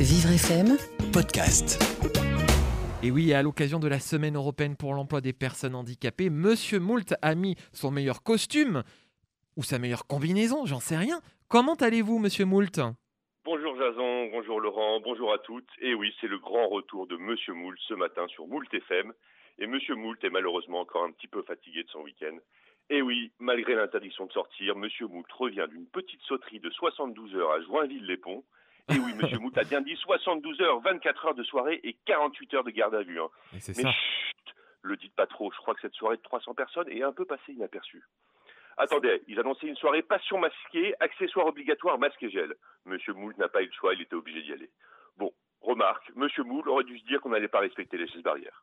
Vivre FM Podcast. Et oui, à l'occasion de la Semaine européenne pour l'emploi des personnes handicapées, Monsieur Moult a mis son meilleur costume ou sa meilleure combinaison, j'en sais rien. Comment allez-vous, Monsieur Moult? Bonjour Jason, bonjour Laurent, bonjour à toutes. Et oui, c'est le grand retour de Monsieur Moult ce matin sur Moult FM. Et Monsieur Moult est malheureusement encore un petit peu fatigué de son week-end. Et oui, malgré l'interdiction de sortir, Monsieur Moult revient d'une petite sauterie de 72 heures à Joinville-les-Ponts. Et oui, Monsieur Moult a bien dit 72 heures, 24 heures de soirée et 48 heures de garde à vue. Hein. Et c'est Mais ça. chut, le dites pas trop, je crois que cette soirée de 300 personnes est un peu passée inaperçue. Attendez, ils annonçaient une soirée passion masquée, accessoire obligatoire, masque et gel. Monsieur Moult n'a pas eu le choix, il était obligé d'y aller. Bon, remarque, Monsieur Moult aurait dû se dire qu'on n'allait pas respecter les gestes barrières.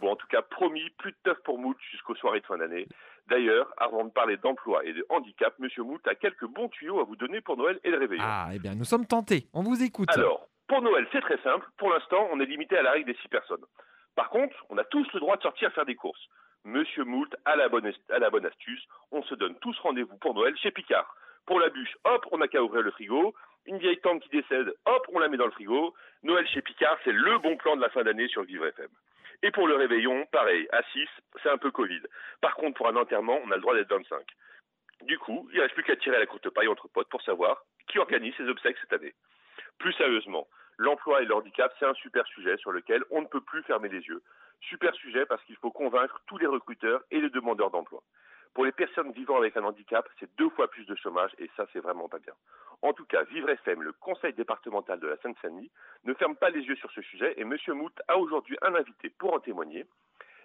Bon, en tout cas, promis, plus de teuf pour Moult jusqu'aux soirées de fin d'année. D'ailleurs, avant de parler d'emploi et de handicap, Monsieur Moult a quelques bons tuyaux à vous donner pour Noël et le réveillon. Ah, eh bien, nous sommes tentés. On vous écoute. Alors, pour Noël, c'est très simple. Pour l'instant, on est limité à la règle des six personnes. Par contre, on a tous le droit de sortir faire des courses. Monsieur Moult a la bonne, la bonne astuce. On se donne tous rendez-vous pour Noël chez Picard. Pour la bûche, hop, on n'a qu'à ouvrir le frigo. Une vieille tante qui décède, hop, on la met dans le frigo. Noël chez Picard, c'est le bon plan de la fin d'année sur Vivre FM. Et pour le réveillon, pareil, à 6, c'est un peu Covid. Par contre, pour un enterrement, on a le droit d'être 25. Du coup, il ne reste plus qu'à tirer la courte paille entre potes pour savoir qui organise ses obsèques cette année. Plus sérieusement, l'emploi et le handicap, c'est un super sujet sur lequel on ne peut plus fermer les yeux. Super sujet parce qu'il faut convaincre tous les recruteurs et les demandeurs d'emploi. Pour les personnes vivant avec un handicap, c'est deux fois plus de chômage et ça, c'est vraiment pas bien. En tout cas, Vivre FM, le conseil départemental de la Seine-Saint-Denis, ne ferme pas les yeux sur ce sujet et M. Mout a aujourd'hui un invité pour en témoigner.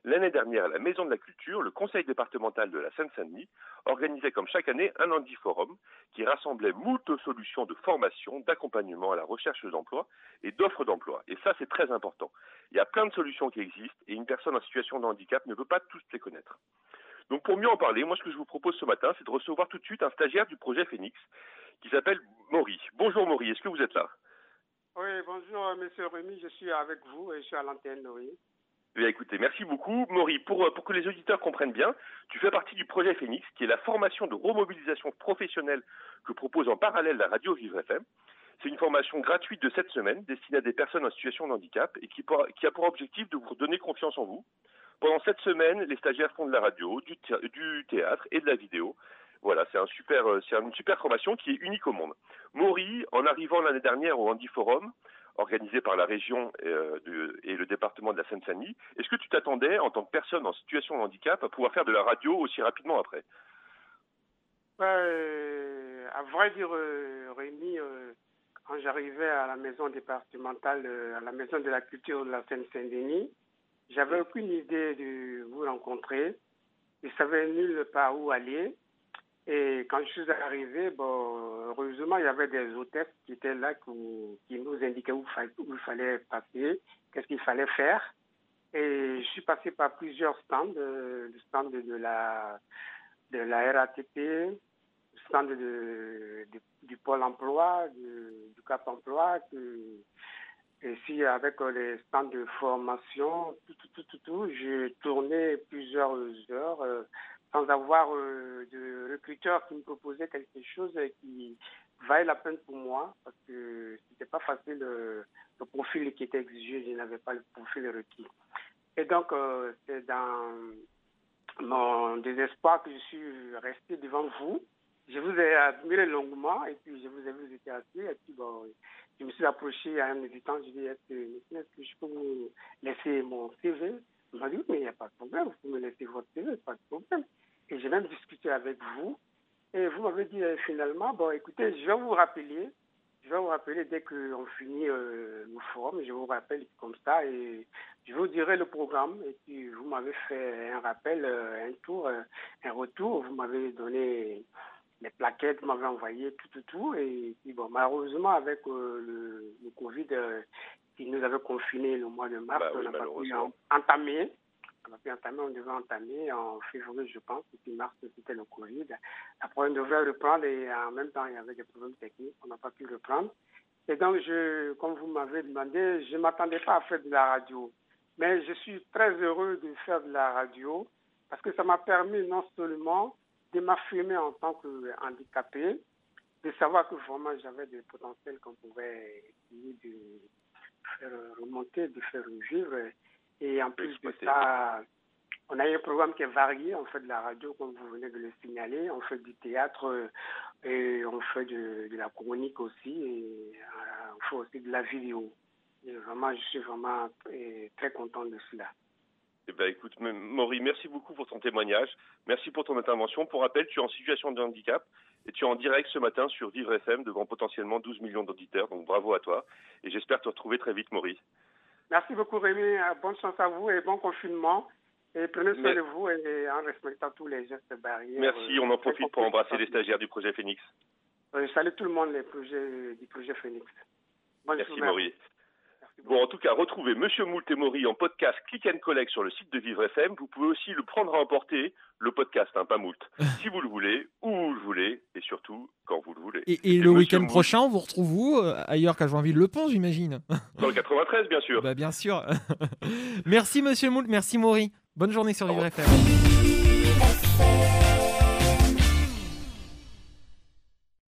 L'année dernière, à la Maison de la Culture, le conseil départemental de la Seine-Saint-Denis organisait comme chaque année un Handi-Forum qui rassemblait moult solutions de formation, d'accompagnement à la recherche d'emploi et d'offres d'emploi. Et ça, c'est très important. Il y a plein de solutions qui existent et une personne en situation de handicap ne peut pas tous les connaître. Donc pour mieux en parler, moi ce que je vous propose ce matin, c'est de recevoir tout de suite un stagiaire du projet Phoenix qui s'appelle Maury. Bonjour Maury, est-ce que vous êtes là? Oui, bonjour, euh, monsieur Rémy, je suis avec vous et je suis à l'antenne, oui. Eh Bien, écoutez, merci beaucoup. Maury, pour, euh, pour que les auditeurs comprennent bien, tu fais partie du projet Phoenix, qui est la formation de remobilisation professionnelle que propose en parallèle la radio Vivre FM. C'est une formation gratuite de cette semaine, destinée à des personnes en situation de handicap et qui, a pour objectif de vous donner confiance en vous. Pendant cette semaine, les stagiaires font de la radio, du, thé- du théâtre et de la vidéo. Voilà, euh, c'est une super formation qui est unique au monde. Maury, en arrivant l'année dernière au Handy Forum, organisé par la région euh, et le département de la Seine-Saint-Denis, est-ce que tu t'attendais, en tant que personne en situation de handicap, à pouvoir faire de la radio aussi rapidement après? Ouais, euh, à vrai dire, Rémi, quand j'arrivais à la maison départementale, euh, à la maison de la culture de la Seine-Saint-Denis, j'avais aucune idée de vous rencontrer. Je savais nulle part où aller. Et quand je suis arrivé, bon, heureusement, il y avait des hôtesses qui étaient là, qui, nous indiquaient où, il fallait passer, qu'est-ce qu'il fallait faire. Et je suis passé par plusieurs stands, euh, le stand de la, de la RATP, stand de, du Pôle emploi, du Cap emploi, et si avec euh, les stands de formation, tout, tout, tout, tout, tout, j'ai tourné plusieurs heures euh, sans avoir euh, de recruteur qui me proposait quelque chose qui valait la peine pour moi, parce que c'était pas facile le profil qui était exigé, je n'avais pas le profil requis. Et donc, c'est dans mon désespoir que je suis resté devant vous. Je vous ai admiré longuement et puis je vous ai vu, vous. Et puis, bon, je me suis approché à un hésitant. Je lui ai dit Est-ce que, je peux vous laisser mon CV Il m'a dit mais il n'y a pas de problème. Vous pouvez me laisser votre CV, pas de problème. Et j'ai même discuté avec vous. Et vous m'avez dit euh, finalement Bon, écoutez, je vais vous rappeler. Je vais vous rappeler dès qu'on finit euh, le forum. Je vous rappelle comme ça et je vous dirai le programme. Et puis, vous m'avez fait un rappel, euh, un tour, euh, un retour. Vous m'avez donné les plaquettes, m'avez envoyé tout, tout, tout. Et puis, bon, malheureusement, avec euh, le, le Covid euh, qui nous avait confinés le mois de mars, Bah oui, on n'a pas pu entamer. On n'a pas pu entamer, on devait entamer en février, je pense. Et puis, mars, c'était le Covid. Après, on devrait reprendre et en même temps, il y avait des problèmes techniques. On n'a pas pu reprendre. Et donc, je, comme vous m'avez demandé, je ne m'attendais pas à faire de la radio. Mais je suis très heureux de faire de la radio parce que ça m'a permis non seulement de m'affirmer en tant que handicapé, de savoir que vraiment j'avais des potentiels qu'on pouvait essayer de faire remonter, de faire vivre. Et en plus de ça, on a un programme qui est varié. On fait de la radio, comme vous venez de le signaler. On fait du théâtre et on fait de, la chronique aussi. Et euh, on fait aussi de la vidéo. Et vraiment, je suis vraiment euh, très content de cela. Eh ben, écoute, Maury, merci beaucoup pour ton témoignage. Merci pour ton intervention. Pour rappel, tu es en situation de handicap et tu es en direct ce matin sur Vivre FM devant potentiellement 12 millions d'auditeurs. Donc bravo à toi. Et j'espère te retrouver très vite, Maury. Merci beaucoup, Rémi. Euh, bonne chance à vous et bon confinement. Et prenez soin de vous et en respectant tous les gestes barrières. Merci. On en profite pour embrasser les stagiaires du projet Phoenix. Je salue tout le monde les projets, du projet Phoenix. Merci, Maury. Bon, en tout cas, retrouvez Monsieur Moult et Maury en podcast Click and Collect sur le site de Vivre FM. Vous pouvez aussi le prendre à emporter, le podcast, hein, pas Moult, si vous le voulez, où vous le voulez, et surtout quand vous le voulez. Et, le week-end prochain, on vous retrouve où euh, Ailleurs qu'à Joinville-le-Pont, j'imagine? Dans le 93, bien sûr. bah, bien sûr. merci Monsieur Moult, merci Maury. Bonne journée sur Vivre FM.